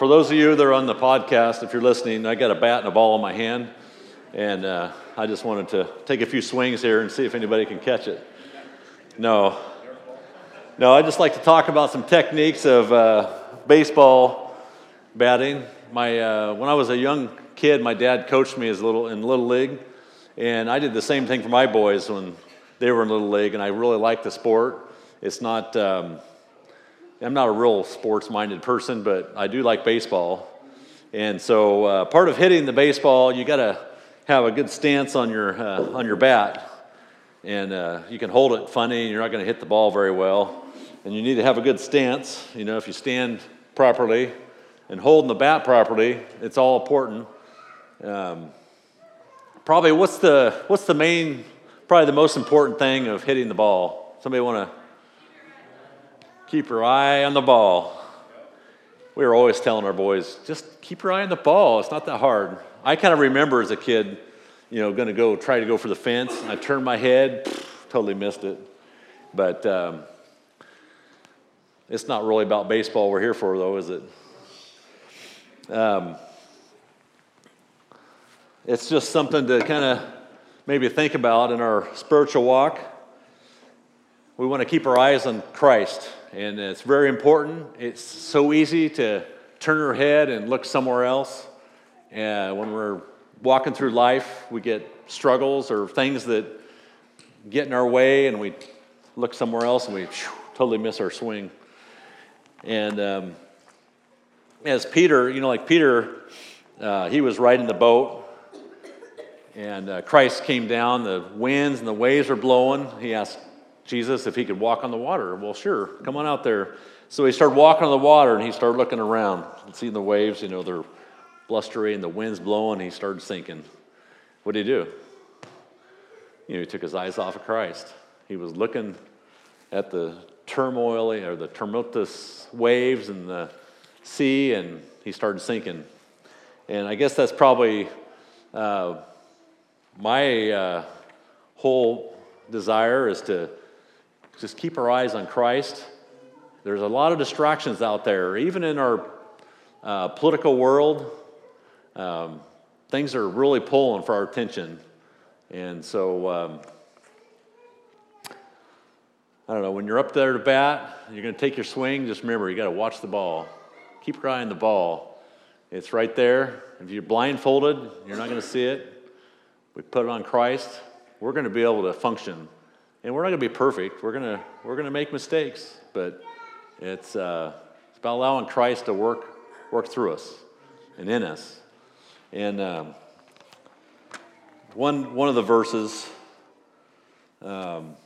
for those of you that are on the podcast, if you're listening, I got a bat and a ball in my hand, and uh, I just wanted to take a few swings here and see if anybody can catch it. No. No, I just like to talk about some techniques of uh, baseball batting. My, uh, when I was a young kid, my dad coached me as little in little league, and I did the same thing for my boys when they were in little league, and I really liked the sport. It's not. Um, I'm not a real sports minded person, but I do like baseball. And so, uh, part of hitting the baseball, you got to have a good stance on your, uh, on your bat. And uh, you can hold it funny, and you're not going to hit the ball very well. And you need to have a good stance. You know, if you stand properly and holding the bat properly, it's all important. Um, probably, what's the, what's the main, probably the most important thing of hitting the ball? Somebody want to Keep your eye on the ball. We were always telling our boys, just keep your eye on the ball. It's not that hard. I kind of remember as a kid, you know, going to go try to go for the fence. I turned my head, totally missed it. But um, it's not really about baseball we're here for, though, is it? Um, it's just something to kind of maybe think about in our spiritual walk. We want to keep our eyes on Christ and it's very important. It's so easy to turn our head and look somewhere else. And when we're walking through life, we get struggles or things that get in our way, and we look somewhere else and we totally miss our swing. And um, as Peter, you know, like Peter, uh, he was riding the boat, and uh, Christ came down. The winds and the waves were blowing. He asked Jesus if he could walk on the water. Well, sure, come on out there. So he started walking on the water and he started looking around seeing the waves, you know, they're blustery and the wind's blowing. He started sinking. What did he do? You know, he took his eyes off of Christ. He was looking at the turmoil or the tumultuous waves and the sea and he started sinking. And I guess that's probably uh, my uh, whole desire is to just keep our eyes on Christ. There's a lot of distractions out there, even in our uh, political world. Um, things are really pulling for our attention. And so, um, I don't know, when you're up there to bat, you're going to take your swing, just remember, you got to watch the ball. Keep your eye on the ball. It's right there. If you're blindfolded, you're not going to see it. We put it on Christ, we're going to be able to function and we're not going to be perfect. We're going to, we're going to make mistakes, but it's, uh, it's about allowing Christ to work, work through us and in us. And um, one, one of the verses um,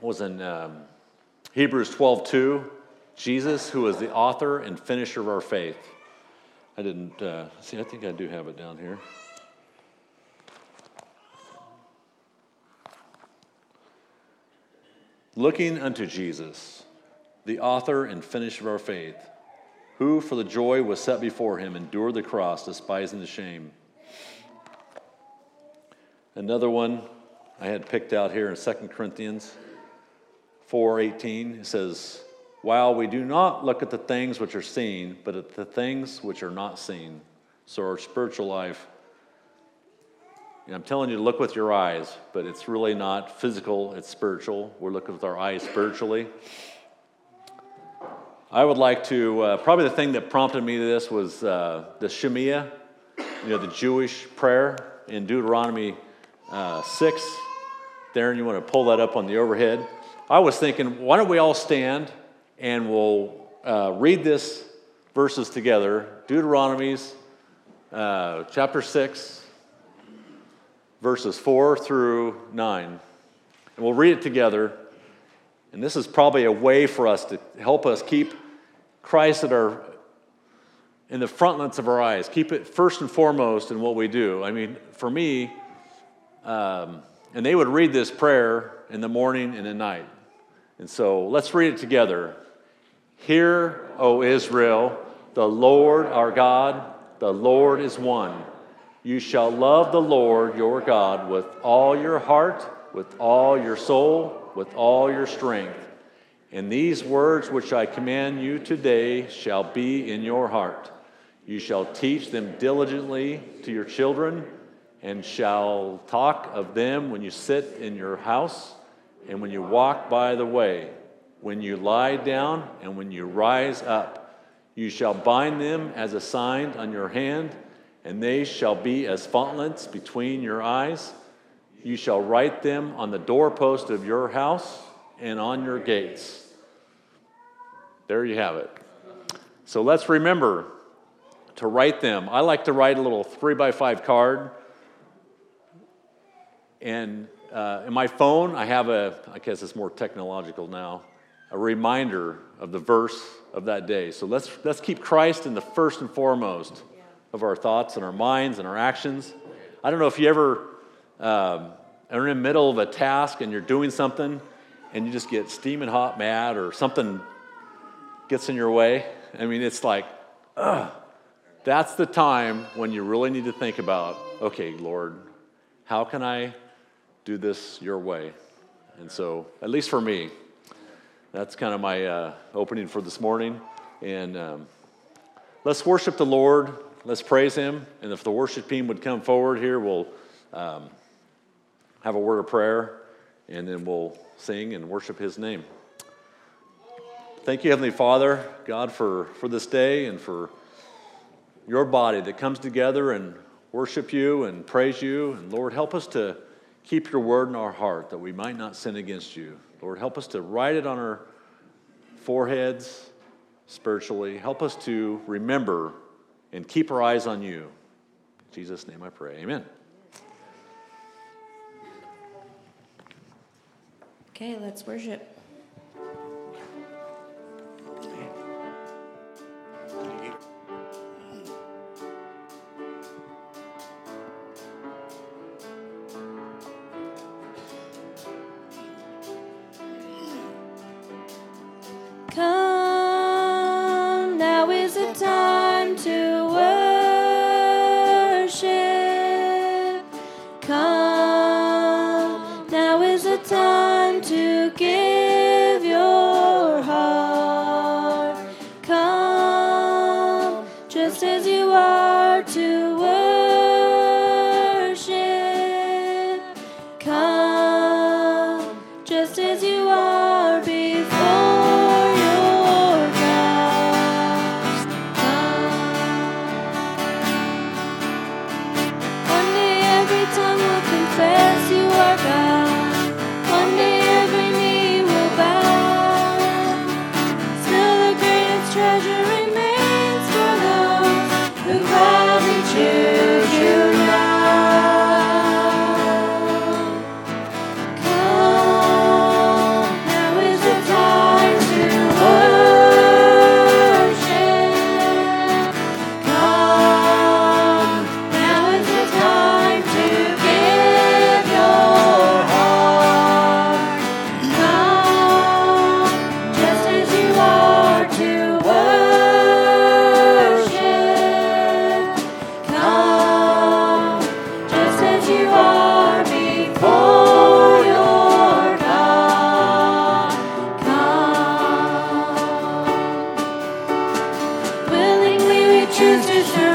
was in um, Hebrews 12 2. Jesus, who is the author and finisher of our faith. I didn't uh, see, I think I do have it down here. Looking unto Jesus, the author and finisher of our faith, who for the joy was set before him endured the cross, despising the shame. Another one I had picked out here in 2 Corinthians 4:18 it says, "While we do not look at the things which are seen, but at the things which are not seen." So our spiritual life I'm telling you to look with your eyes, but it's really not physical, it's spiritual. We're looking with our eyes spiritually. I would like to, uh, probably the thing that prompted me to this was uh, the Shema, you know, the Jewish prayer in Deuteronomy uh, 6. Darren, you want to pull that up on the overhead? I was thinking, why don't we all stand and we'll uh, read this verses together Deuteronomy's uh, chapter 6 verses 4 through 9. And we'll read it together. And this is probably a way for us to help us keep Christ at our in the frontlets of our eyes. Keep it first and foremost in what we do. I mean, for me, um, and they would read this prayer in the morning and at night. And so let's read it together. Hear, O Israel, the Lord our God, the Lord is one. You shall love the Lord your God with all your heart, with all your soul, with all your strength. And these words which I command you today shall be in your heart. You shall teach them diligently to your children, and shall talk of them when you sit in your house, and when you walk by the way, when you lie down, and when you rise up. You shall bind them as a sign on your hand, and they shall be as frontlets between your eyes. You shall write them on the doorpost of your house and on your gates. There you have it. So let's remember to write them. I like to write a little three by five card. And uh, in my phone, I have a, I guess it's more technological now, a reminder of the verse of that day. So let's, let's keep Christ in the first and foremost of our thoughts and our minds and our actions. I don't know if you ever um, are in the middle of a task and you're doing something and you just get steaming hot mad or something gets in your way. I mean, it's like, ugh. That's the time when you really need to think about, okay, Lord, how can I do this your way? And so, at least for me, that's kind of my uh, opening for this morning. And um, let's worship the Lord. Let's praise Him. And if the worship team would come forward here, we'll um, have a word of prayer, and then we'll sing and worship His name. Thank you, Heavenly Father, God, for, for this day and for your body that comes together and worship you and praise you. And Lord, help us to keep your word in our heart that we might not sin against you. Lord, help us to write it on our foreheads spiritually. Help us to remember and keep our eyes on you. In Jesus' name I pray. Amen. Okay, let's worship. Give.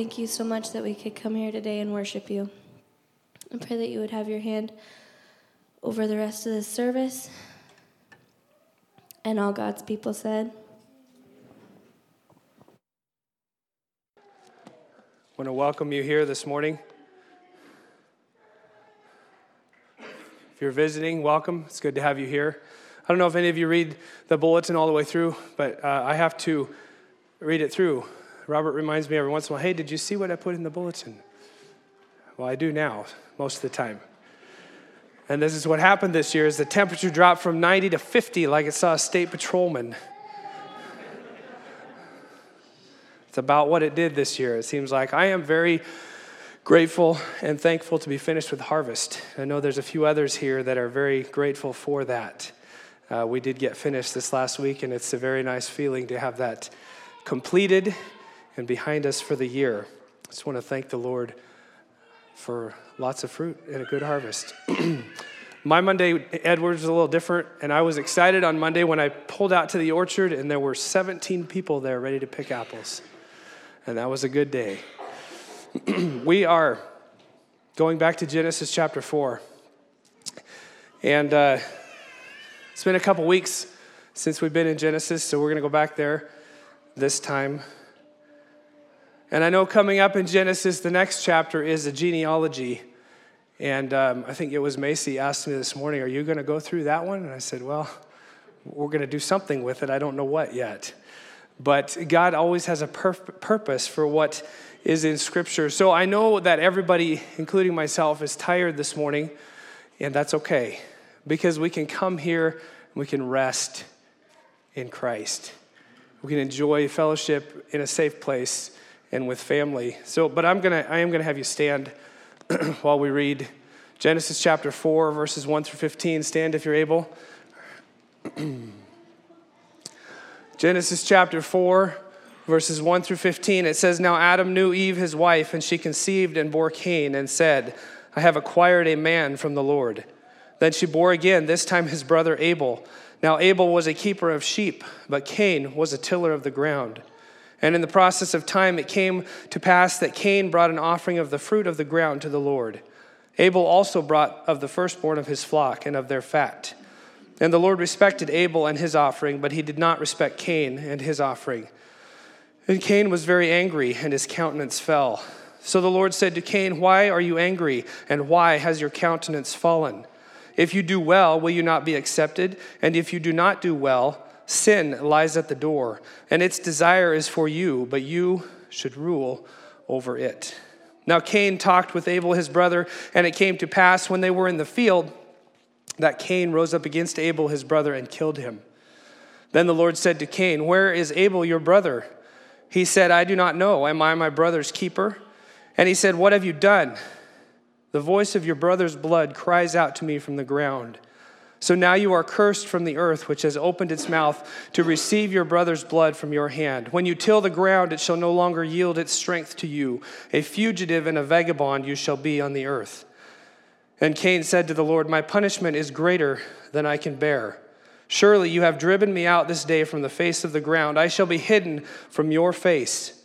Thank you so much that we could come here today and worship you. I pray that you would have your hand over the rest of this service. And all God's people said. I want to welcome you here this morning. If you're visiting, welcome. It's good to have you here. I don't know if any of you read the bulletin all the way through, but uh, I have to read it through. Robert reminds me every once in a while, hey, did you see what I put in the bulletin? Well, I do now, most of the time. And this is what happened this year is the temperature dropped from 90 to 50 like it saw a state patrolman. it's about what it did this year. It seems like I am very grateful and thankful to be finished with harvest. I know there's a few others here that are very grateful for that. Uh, we did get finished this last week, and it's a very nice feeling to have that completed and behind us for the year. I just want to thank the Lord for lots of fruit and a good harvest. My Monday, Edwards, was a little different, and I was excited on Monday when I pulled out to the orchard, and there were 17 people there ready to pick apples. And that was a good day. we are going back to Genesis chapter 4. And uh, it's been a couple weeks since we've been in Genesis, so we're going to go back there this time. And I know coming up in Genesis, the next chapter is a genealogy. And um, I think it was Macy asked me this morning, Are you going to go through that one? And I said, Well, we're going to do something with it. I don't know what yet. But God always has a perf- purpose for what is in Scripture. So I know that everybody, including myself, is tired this morning, and that's okay because we can come here we can rest in Christ. We can enjoy fellowship in a safe place and with family. So, but I'm gonna, I am gonna have you stand while we read Genesis chapter 4, verses 1 through 15. Stand if you're able. Genesis chapter 4, verses 1 through 15, it says, Now Adam knew Eve, his wife, and she conceived and bore Cain, and said, I have acquired a man from the Lord. Then she bore again, this time his brother Abel. Now Abel was a keeper of sheep, but Cain was a tiller of the ground. And in the process of time, it came to pass that Cain brought an offering of the fruit of the ground to the Lord. Abel also brought of the firstborn of his flock and of their fat. And the Lord respected Abel and his offering, but he did not respect Cain and his offering. And Cain was very angry, and his countenance fell. So the Lord said to Cain, Why are you angry, and why has your countenance fallen? If you do well, will you not be accepted? And if you do not do well, sin lies at the door, and its desire is for you, but you should rule over it. Now Cain talked with Abel his brother, and it came to pass when they were in the field that Cain rose up against Abel his brother and killed him. Then the Lord said to Cain, Where is Abel your brother? He said, I do not know. Am I my brother's keeper? And he said, What have you done? The voice of your brother's blood cries out to me from the ground. So now you are cursed from the earth, which has opened its mouth to receive your brother's blood from your hand. When you till the ground, it shall no longer yield its strength to you. A fugitive and a vagabond you shall be on the earth. And Cain said to the Lord, My punishment is greater than I can bear. Surely you have driven me out this day from the face of the ground. I shall be hidden from your face.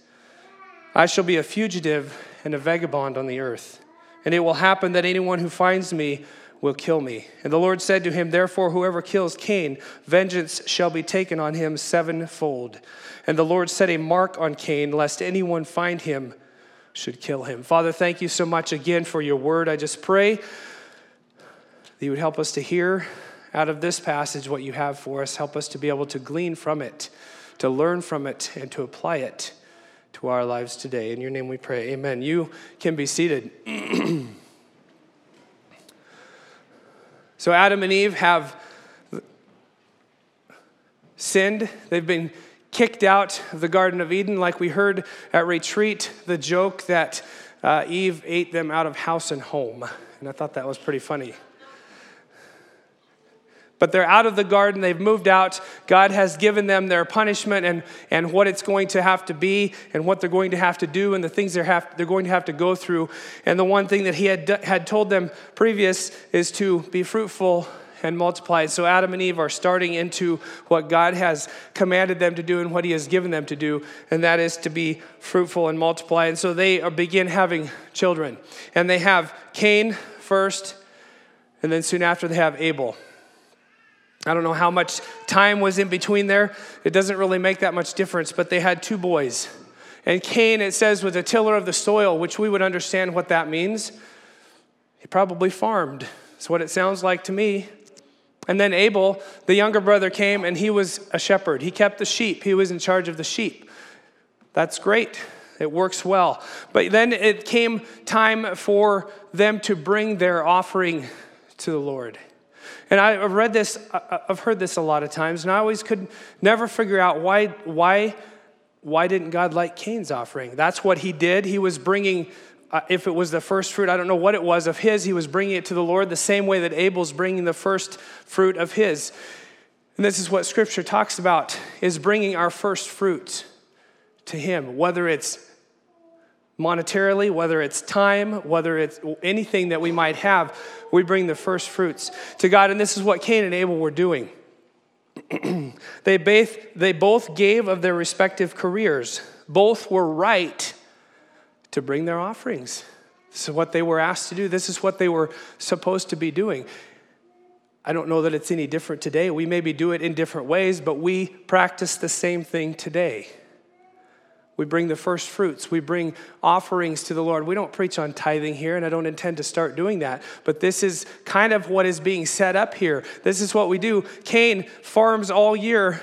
I shall be a fugitive and a vagabond on the earth. And it will happen that anyone who finds me will kill me. And the Lord said to him, Therefore, whoever kills Cain, vengeance shall be taken on him sevenfold. And the Lord set a mark on Cain, lest anyone find him should kill him. Father, thank you so much again for your word. I just pray that you would help us to hear out of this passage what you have for us. Help us to be able to glean from it, to learn from it, and to apply it to our lives today. In your name we pray. Amen. You can be seated. so, Adam and Eve have sinned. They've been kicked out of the Garden of Eden, like we heard at retreat, the joke that uh, Eve ate them out of house and home. And I thought that was pretty funny. But they're out of the garden, they've moved out. God has given them their punishment and, and what it's going to have to be and what they're going to have to do and the things they're, have, they're going to have to go through. And the one thing that He had, had told them previous is to be fruitful and multiply. So Adam and Eve are starting into what God has commanded them to do and what He has given them to do, and that is to be fruitful and multiply. And so they begin having children. And they have Cain first, and then soon after they have Abel. I don't know how much time was in between there. It doesn't really make that much difference, but they had two boys. And Cain, it says, was a tiller of the soil, which we would understand what that means. He probably farmed. That's what it sounds like to me. And then Abel, the younger brother, came and he was a shepherd. He kept the sheep, he was in charge of the sheep. That's great. It works well. But then it came time for them to bring their offering to the Lord. And I've read this, I've heard this a lot of times, and I always could never figure out why, why, why didn't God like Cain's offering? That's what he did. He was bringing, uh, if it was the first fruit, I don't know what it was of his, he was bringing it to the Lord the same way that Abel's bringing the first fruit of his. And this is what Scripture talks about, is bringing our first fruit to him, whether it's monetarily, whether it's time, whether it's anything that we might have, we bring the first fruits to God. And this is what Cain and Abel were doing. they, both, they both gave of their respective careers, both were right to bring their offerings. This is what they were asked to do, this is what they were supposed to be doing. I don't know that it's any different today. We maybe do it in different ways, but we practice the same thing today. We bring the first fruits. We bring offerings to the Lord. We don't preach on tithing here, and I don't intend to start doing that. But this is kind of what is being set up here. This is what we do. Cain farms all year,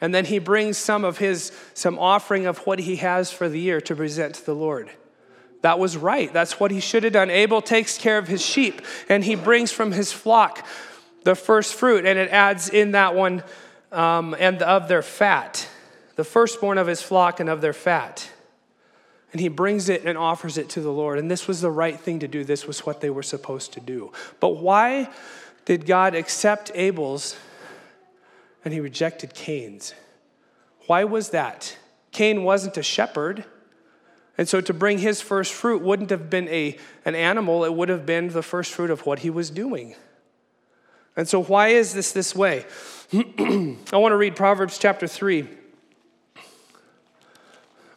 and then he brings some of his, some offering of what he has for the year to present to the Lord. That was right. That's what he should have done. Abel takes care of his sheep, and he brings from his flock the first fruit, and it adds in that one um, and of their fat the firstborn of his flock and of their fat. And he brings it and offers it to the Lord. And this was the right thing to do. This was what they were supposed to do. But why did God accept Abel's and he rejected Cain's? Why was that? Cain wasn't a shepherd. And so to bring his first fruit wouldn't have been a, an animal, it would have been the first fruit of what he was doing. And so, why is this this way? I want to read Proverbs chapter 3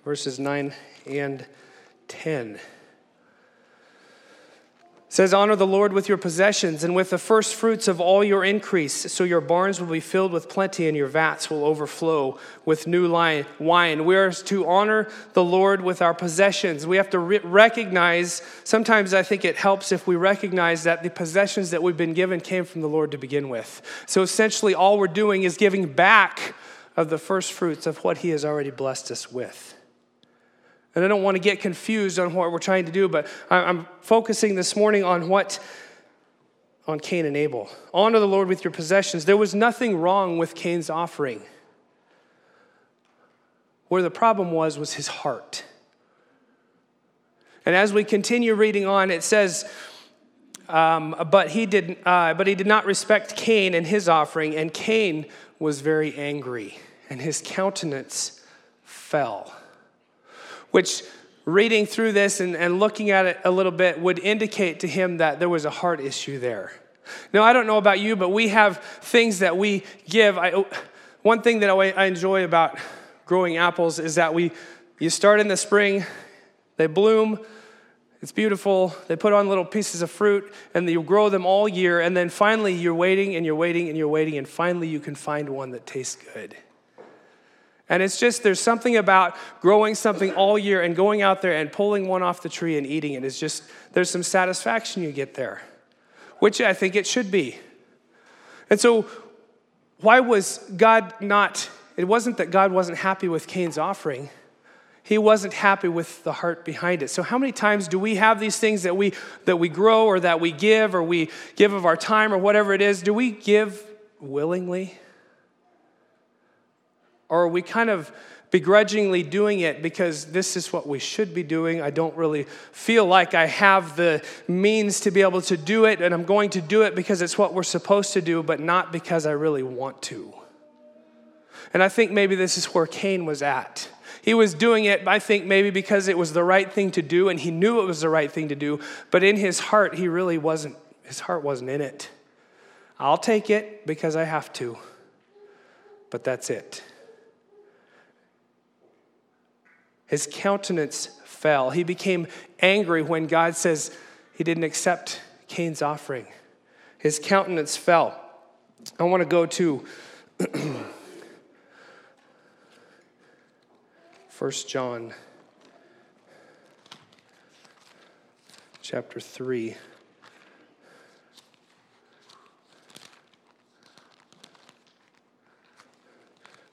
verses 9 and 10. It says, Honor the Lord with your possessions and with the first fruits of all your increase, so your barns will be filled with plenty and your vats will overflow with new wine. We are to honor the Lord with our possessions. We have to re- recognize, sometimes I think it helps if we recognize that the possessions that we've been given came from the Lord to begin with. So essentially, all we're doing is giving back of the first fruits of what He has already blessed us with. And I don't want to get confused on what we're trying to do, but I'm focusing this morning on what on Cain and Abel. Honor the Lord with your possessions. There was nothing wrong with Cain's offering. Where the problem was, was his heart. And as we continue reading on, it says, um, but, he did, uh, but he did not respect Cain and his offering, and Cain was very angry, and his countenance fell which reading through this and, and looking at it a little bit would indicate to him that there was a heart issue there. Now, I don't know about you, but we have things that we give. I, one thing that I enjoy about growing apples is that we, you start in the spring, they bloom, it's beautiful. They put on little pieces of fruit and you grow them all year. And then finally, you're waiting and you're waiting and you're waiting. And finally, you can find one that tastes good. And it's just, there's something about growing something all year and going out there and pulling one off the tree and eating it. It's just, there's some satisfaction you get there, which I think it should be. And so, why was God not, it wasn't that God wasn't happy with Cain's offering. He wasn't happy with the heart behind it. So how many times do we have these things that we that we grow or that we give or we give of our time or whatever it is? Do we give willingly? Or are we kind of begrudgingly doing it because this is what we should be doing? I don't really feel like I have the means to be able to do it, and I'm going to do it because it's what we're supposed to do, but not because I really want to. And I think maybe this is where Cain was at. He was doing it, I think, maybe because it was the right thing to do and he knew it was the right thing to do, but in his heart, he really wasn't, his heart wasn't in it. I'll take it because I have to, but that's it. His countenance fell. He became angry when God says he didn't accept Cain's offering. His countenance fell. I want to go to 1 John chapter 3.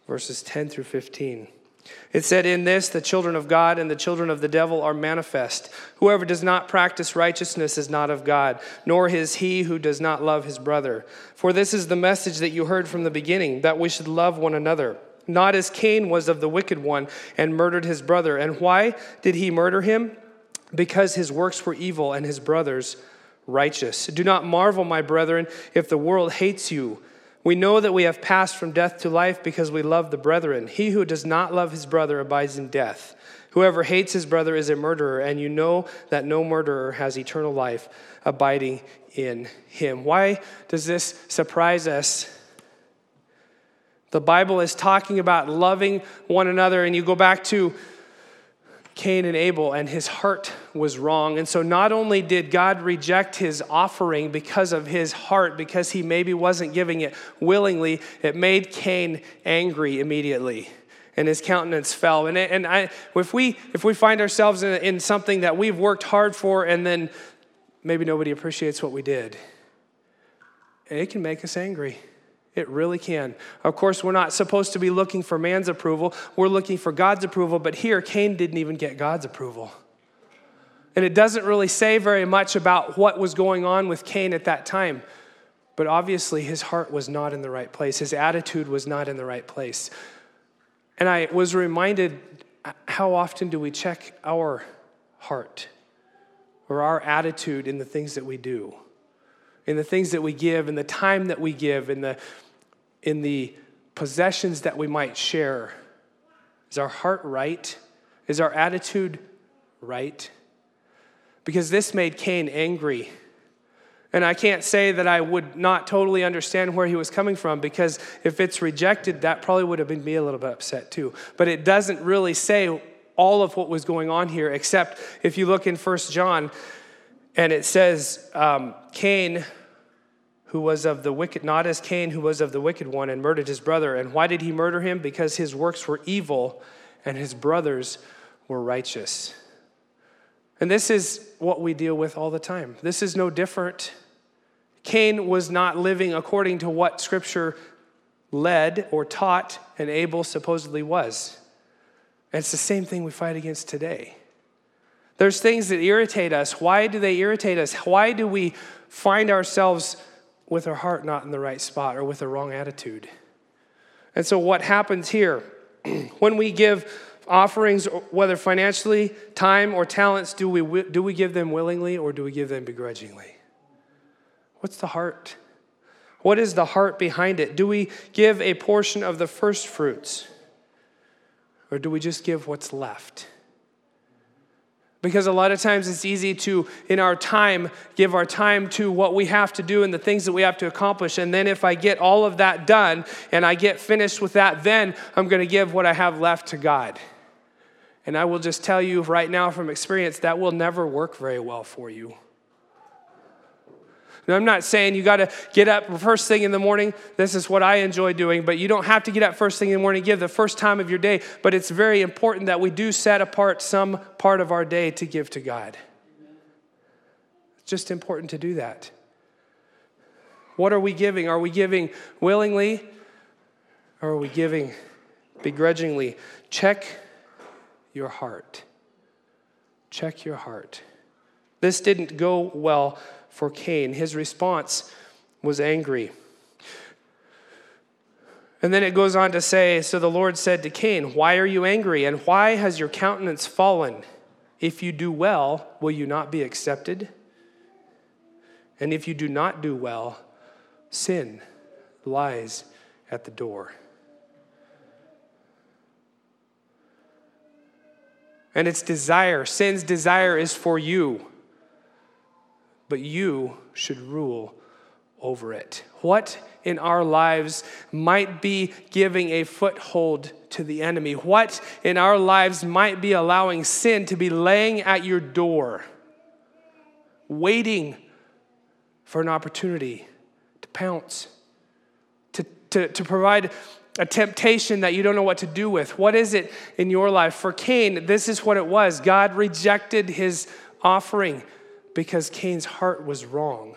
Verses 10 through 15. It said, In this, the children of God and the children of the devil are manifest. Whoever does not practice righteousness is not of God, nor is he who does not love his brother. For this is the message that you heard from the beginning, that we should love one another. Not as Cain was of the wicked one and murdered his brother. And why did he murder him? Because his works were evil and his brother's righteous. Do not marvel, my brethren, if the world hates you. We know that we have passed from death to life because we love the brethren. He who does not love his brother abides in death. Whoever hates his brother is a murderer, and you know that no murderer has eternal life abiding in him. Why does this surprise us? The Bible is talking about loving one another, and you go back to Cain and Abel, and his heart was wrong. And so, not only did God reject his offering because of his heart, because he maybe wasn't giving it willingly, it made Cain angry immediately. And his countenance fell. And, and I, if, we, if we find ourselves in, in something that we've worked hard for and then maybe nobody appreciates what we did, it can make us angry. It really can. Of course, we're not supposed to be looking for man's approval. We're looking for God's approval, but here, Cain didn't even get God's approval. And it doesn't really say very much about what was going on with Cain at that time. But obviously, his heart was not in the right place, his attitude was not in the right place. And I was reminded how often do we check our heart or our attitude in the things that we do? In the things that we give, in the time that we give, in the, in the possessions that we might share. Is our heart right? Is our attitude right? Because this made Cain angry. And I can't say that I would not totally understand where he was coming from because if it's rejected, that probably would have been me a little bit upset too. But it doesn't really say all of what was going on here, except if you look in First John and it says, um, Cain who was of the wicked, not as Cain, who was of the wicked one and murdered his brother. And why did he murder him? Because his works were evil and his brothers were righteous. And this is what we deal with all the time. This is no different. Cain was not living according to what Scripture led or taught, and Abel supposedly was. And it's the same thing we fight against today. There's things that irritate us. Why do they irritate us? Why do we find ourselves with our heart not in the right spot or with the wrong attitude. And so, what happens here when we give offerings, whether financially, time, or talents, do we, do we give them willingly or do we give them begrudgingly? What's the heart? What is the heart behind it? Do we give a portion of the first fruits or do we just give what's left? Because a lot of times it's easy to, in our time, give our time to what we have to do and the things that we have to accomplish. And then if I get all of that done and I get finished with that, then I'm going to give what I have left to God. And I will just tell you right now from experience that will never work very well for you. Now, I'm not saying you got to get up first thing in the morning. This is what I enjoy doing, but you don't have to get up first thing in the morning, give the first time of your day. But it's very important that we do set apart some part of our day to give to God. It's just important to do that. What are we giving? Are we giving willingly or are we giving begrudgingly? Check your heart. Check your heart. This didn't go well for Cain. His response was angry. And then it goes on to say So the Lord said to Cain, Why are you angry? And why has your countenance fallen? If you do well, will you not be accepted? And if you do not do well, sin lies at the door. And its desire, sin's desire is for you but you should rule over it? What in our lives might be giving a foothold to the enemy? What in our lives might be allowing sin to be laying at your door, waiting for an opportunity to pounce, to, to, to provide a temptation that you don't know what to do with? What is it in your life? For Cain, this is what it was God rejected his offering because Cain's heart was wrong.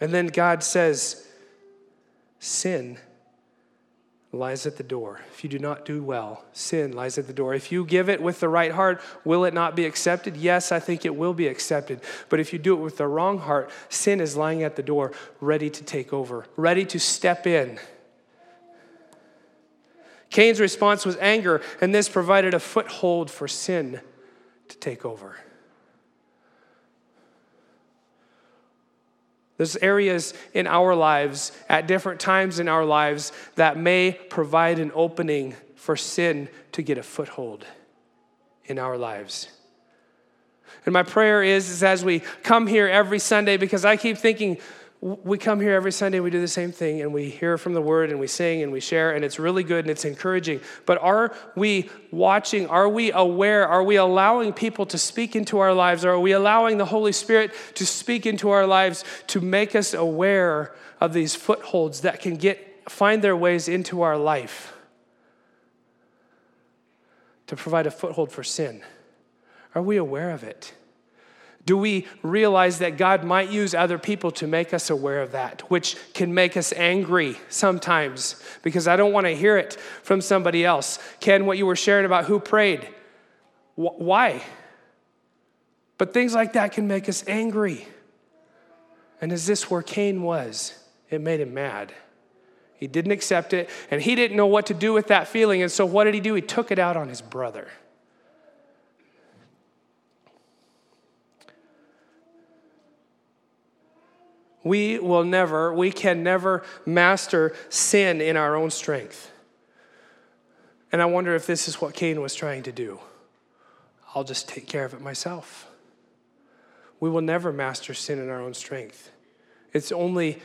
And then God says, Sin lies at the door. If you do not do well, sin lies at the door. If you give it with the right heart, will it not be accepted? Yes, I think it will be accepted. But if you do it with the wrong heart, sin is lying at the door, ready to take over, ready to step in. Cain's response was anger, and this provided a foothold for sin to take over. There's areas in our lives at different times in our lives that may provide an opening for sin to get a foothold in our lives. And my prayer is, is as we come here every Sunday, because I keep thinking, we come here every Sunday, we do the same thing, and we hear from the Word, and we sing, and we share, and it's really good and it's encouraging. But are we watching? Are we aware? Are we allowing people to speak into our lives? Are we allowing the Holy Spirit to speak into our lives to make us aware of these footholds that can get find their ways into our life to provide a foothold for sin? Are we aware of it? Do we realize that God might use other people to make us aware of that, which can make us angry sometimes because I don't want to hear it from somebody else? Ken, what you were sharing about who prayed, why? But things like that can make us angry. And is this where Cain was? It made him mad. He didn't accept it, and he didn't know what to do with that feeling. And so, what did he do? He took it out on his brother. We will never, we can never master sin in our own strength. And I wonder if this is what Cain was trying to do. I'll just take care of it myself. We will never master sin in our own strength. It's only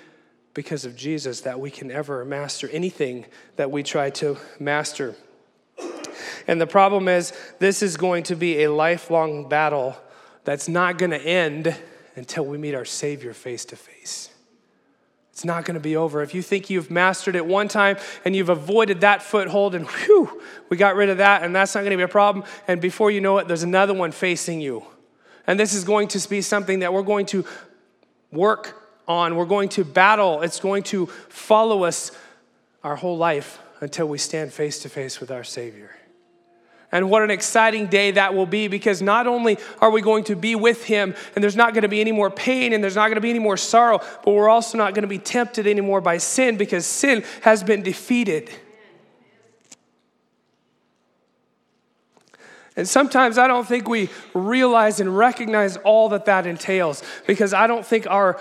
because of Jesus that we can ever master anything that we try to master. And the problem is, this is going to be a lifelong battle that's not going to end until we meet our Savior face to face. It's not going to be over. If you think you've mastered it one time and you've avoided that foothold and whew, we got rid of that and that's not going to be a problem, and before you know it, there's another one facing you. And this is going to be something that we're going to work on, we're going to battle, it's going to follow us our whole life until we stand face to face with our Savior. And what an exciting day that will be because not only are we going to be with Him and there's not going to be any more pain and there's not going to be any more sorrow, but we're also not going to be tempted anymore by sin because sin has been defeated. And sometimes I don't think we realize and recognize all that that entails because I don't think our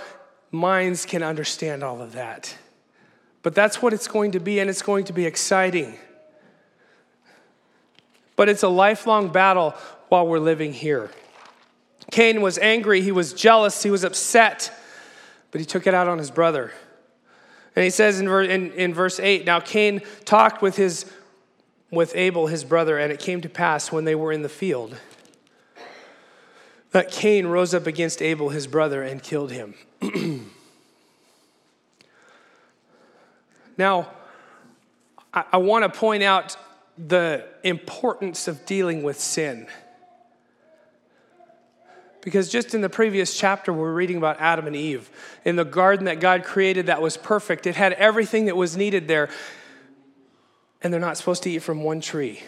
minds can understand all of that. But that's what it's going to be, and it's going to be exciting but it's a lifelong battle while we're living here. Cain was angry, he was jealous, he was upset, but he took it out on his brother. And he says in, in, in verse 8 Now Cain talked with, his, with Abel, his brother, and it came to pass when they were in the field that Cain rose up against Abel, his brother, and killed him. now, I, I want to point out the importance of dealing with sin. Because just in the previous chapter, we're reading about Adam and Eve in the garden that God created that was perfect. It had everything that was needed there. And they're not supposed to eat from one tree.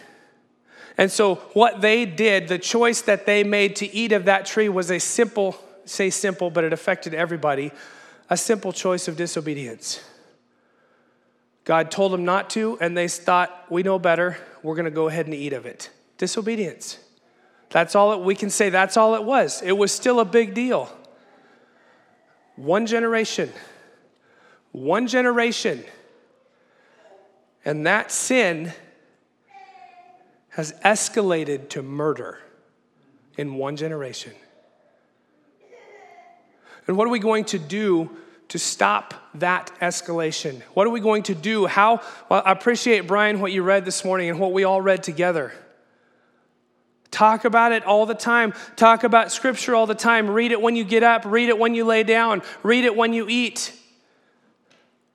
And so, what they did, the choice that they made to eat of that tree was a simple, say simple, but it affected everybody, a simple choice of disobedience. God told them not to, and they thought, we know better. We're going to go ahead and eat of it. Disobedience. That's all it, we can say, that's all it was. It was still a big deal. One generation. One generation. And that sin has escalated to murder in one generation. And what are we going to do to stop that escalation? What are we going to do? How? Well, I appreciate, Brian, what you read this morning and what we all read together. Talk about it all the time. Talk about scripture all the time. Read it when you get up, read it when you lay down, read it when you eat.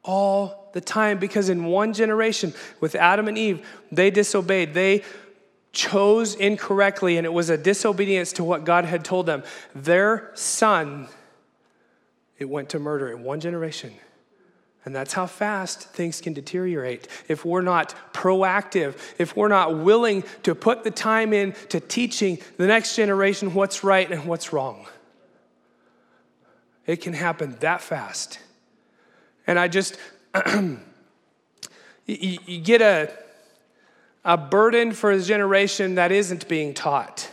All the time because in one generation with Adam and Eve, they disobeyed. They chose incorrectly, and it was a disobedience to what God had told them. Their son, it went to murder in one generation. And that's how fast things can deteriorate. If we're not proactive, if we're not willing to put the time in to teaching the next generation what's right and what's wrong, it can happen that fast. And I just, you, you get a, a burden for a generation that isn't being taught.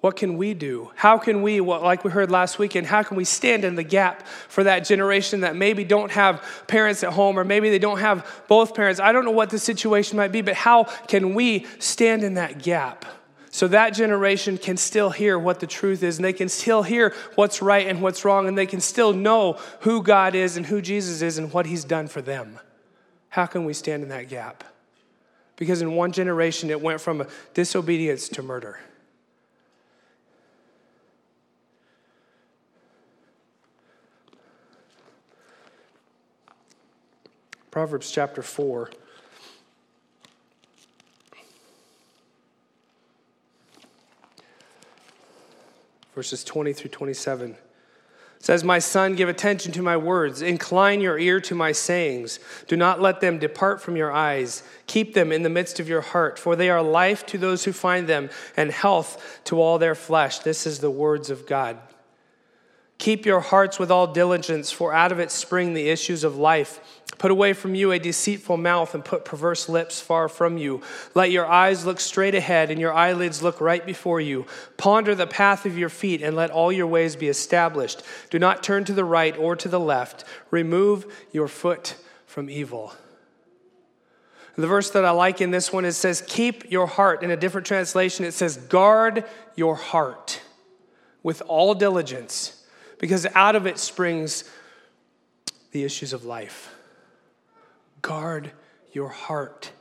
What can we do? How can we, like we heard last weekend, how can we stand in the gap for that generation that maybe don't have parents at home or maybe they don't have both parents? I don't know what the situation might be, but how can we stand in that gap so that generation can still hear what the truth is and they can still hear what's right and what's wrong and they can still know who God is and who Jesus is and what He's done for them? How can we stand in that gap? Because in one generation, it went from disobedience to murder. Proverbs chapter 4. Verses 20 through 27 says, My son, give attention to my words. Incline your ear to my sayings. Do not let them depart from your eyes. Keep them in the midst of your heart, for they are life to those who find them and health to all their flesh. This is the words of God. Keep your hearts with all diligence, for out of it spring the issues of life. Put away from you a deceitful mouth and put perverse lips far from you. Let your eyes look straight ahead and your eyelids look right before you. Ponder the path of your feet and let all your ways be established. Do not turn to the right or to the left. Remove your foot from evil. The verse that I like in this one it says, Keep your heart. In a different translation, it says, Guard your heart with all diligence because out of it springs the issues of life. Guard your heart.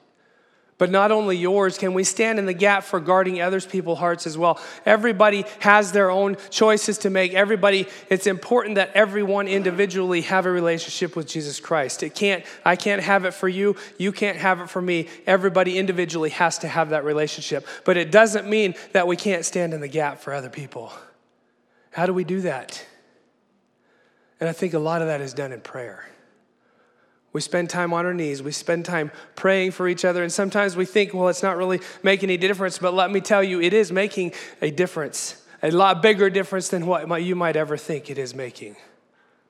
But not only yours, can we stand in the gap for guarding others people's hearts as well? Everybody has their own choices to make. Everybody, it's important that everyone individually have a relationship with Jesus Christ. It can't, I can't have it for you, you can't have it for me. Everybody individually has to have that relationship. But it doesn't mean that we can't stand in the gap for other people. How do we do that? And I think a lot of that is done in prayer. We spend time on our knees. We spend time praying for each other. And sometimes we think, well, it's not really making any difference. But let me tell you, it is making a difference, a lot bigger difference than what you might ever think it is making.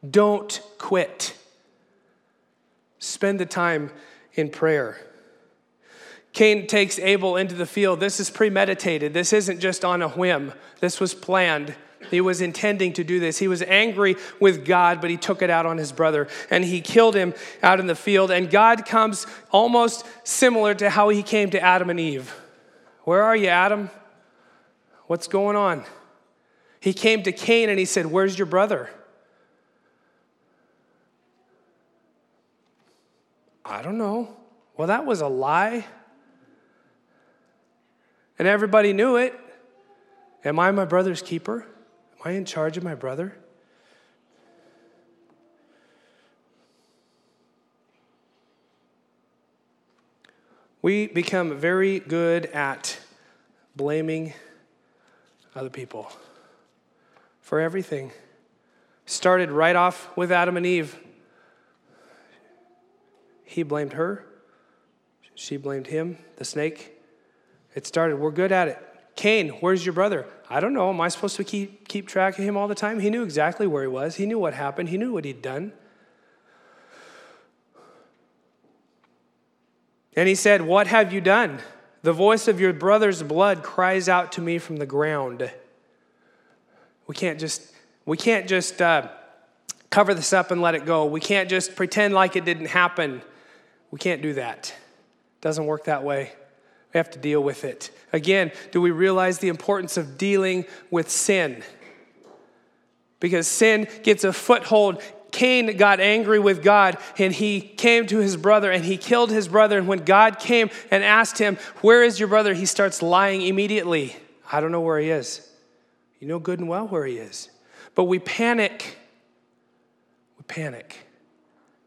Don't quit. Spend the time in prayer. Cain takes Abel into the field. This is premeditated. This isn't just on a whim, this was planned. He was intending to do this. He was angry with God, but he took it out on his brother and he killed him out in the field. And God comes almost similar to how he came to Adam and Eve. Where are you, Adam? What's going on? He came to Cain and he said, Where's your brother? I don't know. Well, that was a lie. And everybody knew it. Am I my brother's keeper? Am I in charge of my brother? We become very good at blaming other people for everything. Started right off with Adam and Eve. He blamed her, she blamed him, the snake. It started, we're good at it. Cain, where's your brother? I don't know. Am I supposed to keep, keep track of him all the time? He knew exactly where he was, he knew what happened, he knew what he'd done. And he said, What have you done? The voice of your brother's blood cries out to me from the ground. We can't just, we can't just uh, cover this up and let it go. We can't just pretend like it didn't happen. We can't do that. It doesn't work that way. We have to deal with it. Again, do we realize the importance of dealing with sin? because sin gets a foothold. Cain got angry with God and he came to his brother and he killed his brother. And when God came and asked him, Where is your brother? he starts lying immediately. I don't know where he is. You know good and well where he is. But we panic. We panic.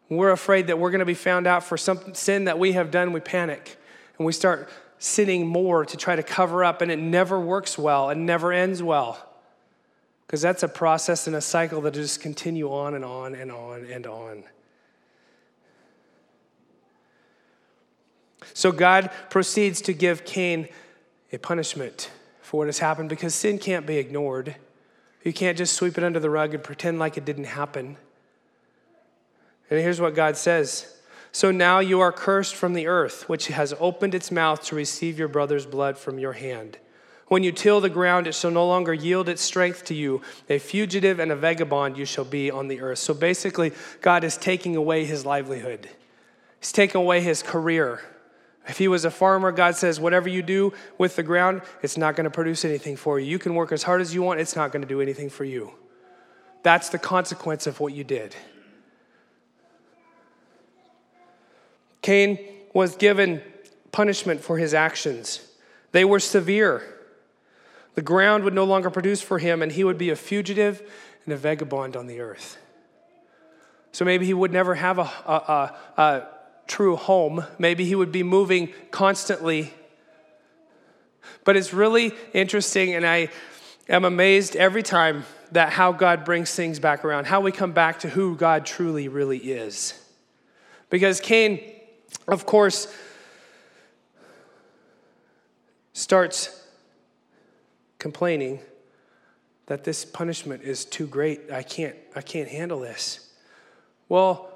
we're afraid that we're going to be found out for some sin that we have done. We panic and we start sinning more to try to cover up, and it never works well and never ends well. Because that's a process and a cycle that just continue on and on and on and on. So God proceeds to give Cain a punishment for what has happened because sin can't be ignored. You can't just sweep it under the rug and pretend like it didn't happen. And here's what God says So now you are cursed from the earth, which has opened its mouth to receive your brother's blood from your hand. When you till the ground, it shall no longer yield its strength to you. A fugitive and a vagabond you shall be on the earth. So basically, God is taking away his livelihood, He's taking away his career. If he was a farmer, God says, whatever you do with the ground, it's not going to produce anything for you. You can work as hard as you want, it's not going to do anything for you. That's the consequence of what you did. Cain was given punishment for his actions, they were severe. The ground would no longer produce for him, and he would be a fugitive and a vagabond on the earth. So maybe he would never have a, a, a, a true home. Maybe he would be moving constantly. But it's really interesting, and I am amazed every time that how God brings things back around, how we come back to who God truly, really is. Because Cain, of course, starts complaining that this punishment is too great. I can't, I can't handle this. Well,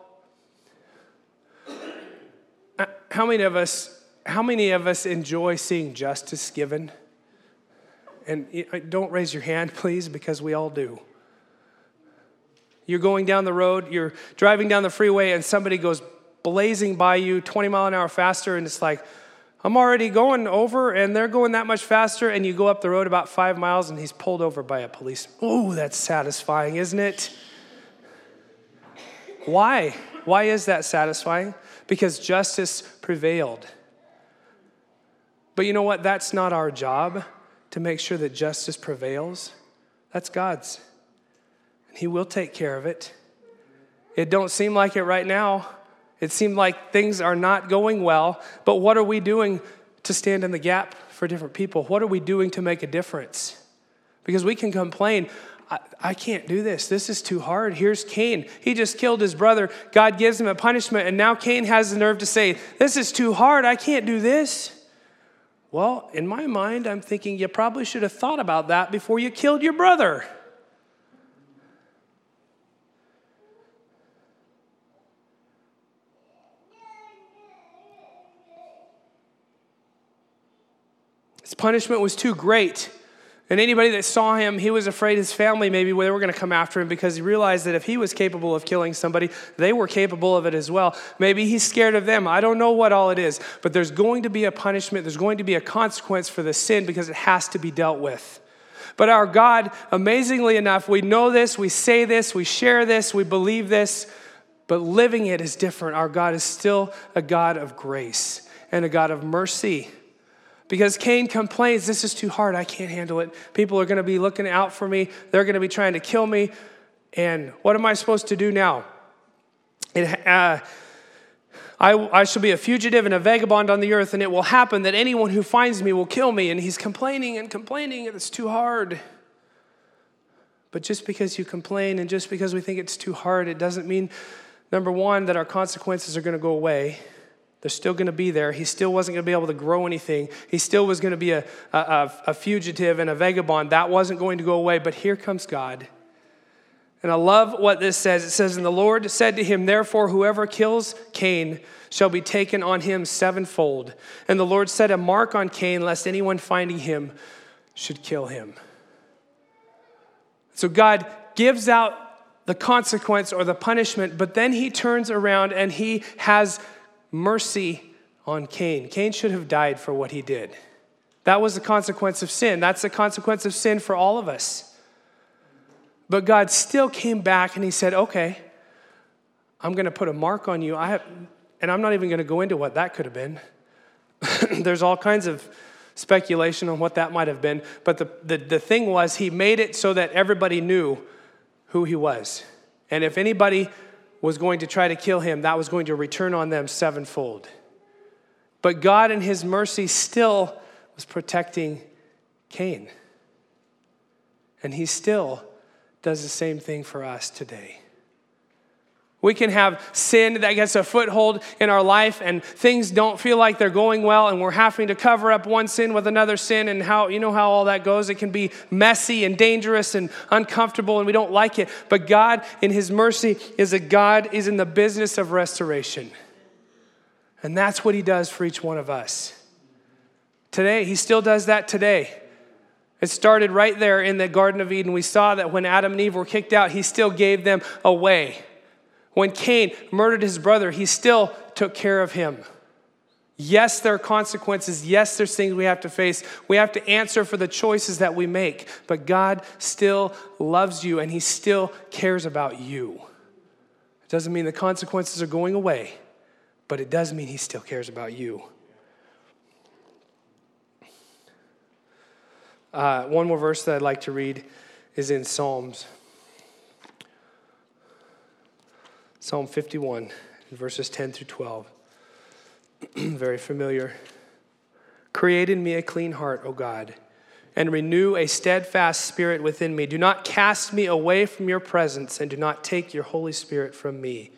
uh, how many of us, how many of us enjoy seeing justice given? And don't raise your hand, please, because we all do. You're going down the road, you're driving down the freeway, and somebody goes blazing by you 20 mile an hour faster, and it's like, I'm already going over and they're going that much faster, and you go up the road about five miles and he's pulled over by a police. Oh, that's satisfying, isn't it? Why? Why is that satisfying? Because justice prevailed. But you know what? That's not our job to make sure that justice prevails. That's God's. And he will take care of it. It don't seem like it right now. It seemed like things are not going well, but what are we doing to stand in the gap for different people? What are we doing to make a difference? Because we can complain, I, I, can't do this. This is too hard. Here's Cain. He just killed his brother. God gives him a punishment, and now Cain has the nerve to say, This is too hard. I can't do this. Well, in my mind, I'm thinking you probably should have thought about that before you killed your brother. His punishment was too great. And anybody that saw him, he was afraid his family maybe they were going to come after him because he realized that if he was capable of killing somebody, they were capable of it as well. Maybe he's scared of them. I don't know what all it is, but there's going to be a punishment, there's going to be a consequence for the sin because it has to be dealt with. But our God, amazingly enough, we know this, we say this, we share this, we believe this, but living it is different. Our God is still a God of grace and a God of mercy. Because Cain complains, This is too hard. I can't handle it. People are going to be looking out for me. They're going to be trying to kill me. And what am I supposed to do now? It, uh, I, I shall be a fugitive and a vagabond on the earth, and it will happen that anyone who finds me will kill me. And he's complaining and complaining, and it's too hard. But just because you complain and just because we think it's too hard, it doesn't mean, number one, that our consequences are going to go away. They're still going to be there. He still wasn't going to be able to grow anything. He still was going to be a, a, a, fugitive and a vagabond. That wasn't going to go away. But here comes God. And I love what this says. It says, And the Lord said to him, Therefore, whoever kills Cain shall be taken on him sevenfold. And the Lord set a mark on Cain, lest anyone finding him should kill him. So God gives out the consequence or the punishment, but then he turns around and he has mercy on Cain. Cain should have died for what he did. That was the consequence of sin. That's the consequence of sin for all of us. But God still came back and he said, okay, I'm going to put a mark on you. I have, and I'm not even going to go into what that could have been. There's all kinds of speculation on what that might have been. But the, the, the thing was, he made it so that everybody knew who he was. And if anybody was going to try to kill him, that was going to return on them sevenfold. But God, in his mercy, still was protecting Cain. And he still does the same thing for us today. We can have sin that gets a foothold in our life and things don't feel like they're going well and we're having to cover up one sin with another sin and how you know how all that goes it can be messy and dangerous and uncomfortable and we don't like it but God in his mercy is a God is in the business of restoration. And that's what he does for each one of us. Today he still does that today. It started right there in the Garden of Eden. We saw that when Adam and Eve were kicked out, he still gave them a way. When Cain murdered his brother, he still took care of him. Yes, there are consequences. Yes, there's things we have to face. We have to answer for the choices that we make. But God still loves you and He still cares about you. It doesn't mean the consequences are going away, but it does mean He still cares about you. Uh, one more verse that I'd like to read is in Psalms Psalm 51, verses 10 through 12. Very familiar. Create in me a clean heart, O God, and renew a steadfast spirit within me. Do not cast me away from your presence, and do not take your Holy Spirit from me.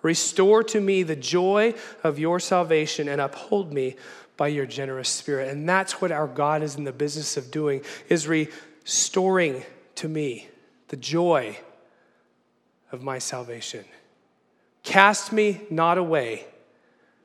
Restore to me the joy of your salvation, and uphold me by your generous spirit. And that's what our God is in the business of doing, is restoring to me the joy of my salvation. Cast me not away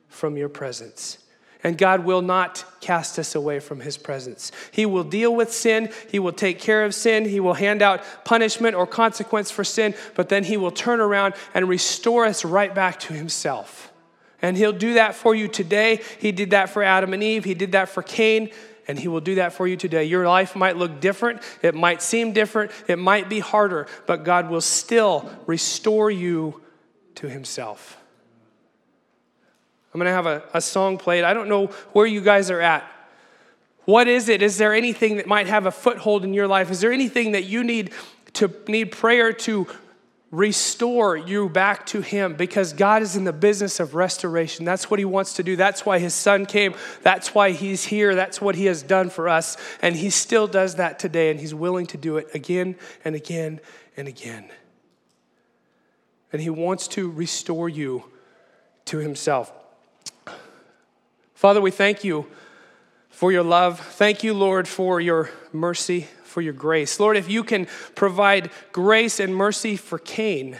from your presence. And God will not cast us away from his presence. He will deal with sin. He will take care of sin. He will hand out punishment or consequence for sin, but then he will turn around and restore us right back to himself. And he'll do that for you today. He did that for Adam and Eve. He did that for Cain, and he will do that for you today. Your life might look different. It might seem different. It might be harder, but God will still restore you to himself. I'm going to have a, a song played. I don't know where you guys are at. What is it? Is there anything that might have a foothold in your life? Is there anything that you need to need prayer to restore you back to him because God is in the business of restoration. That's what he wants to do. That's why his son came. That's why he's here. That's what he has done for us. And he still does that today and he's willing to do it again and again and again and He wants to restore you to Himself. Father, we thank you for your love. Thank you, Lord, for your mercy, for your grace. Lord, if you can provide grace and mercy for Cain,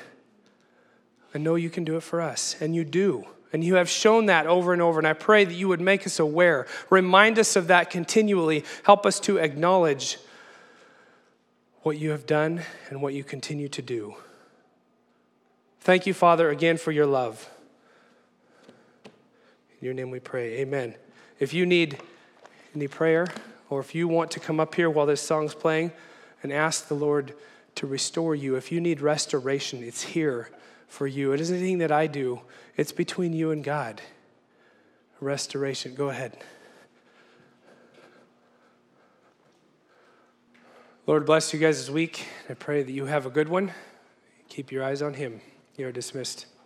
I know you can do it for us, and you do. And you have shown that over and over. And I pray that you would make us aware, remind us of that continually, help us to acknowledge what you have done and what you continue to do. Thank you, Father, again for your love. In your name we pray. Amen. If you need any prayer, or if you want to come up here while this song's playing and ask the Lord to restore you, if you need restoration, it's here for you. It isn't anything that I do, it's between you and God. Restoration. Go ahead. Lord bless you guys this week. I pray that you have a good one. Keep your eyes on Him. You're dismissed.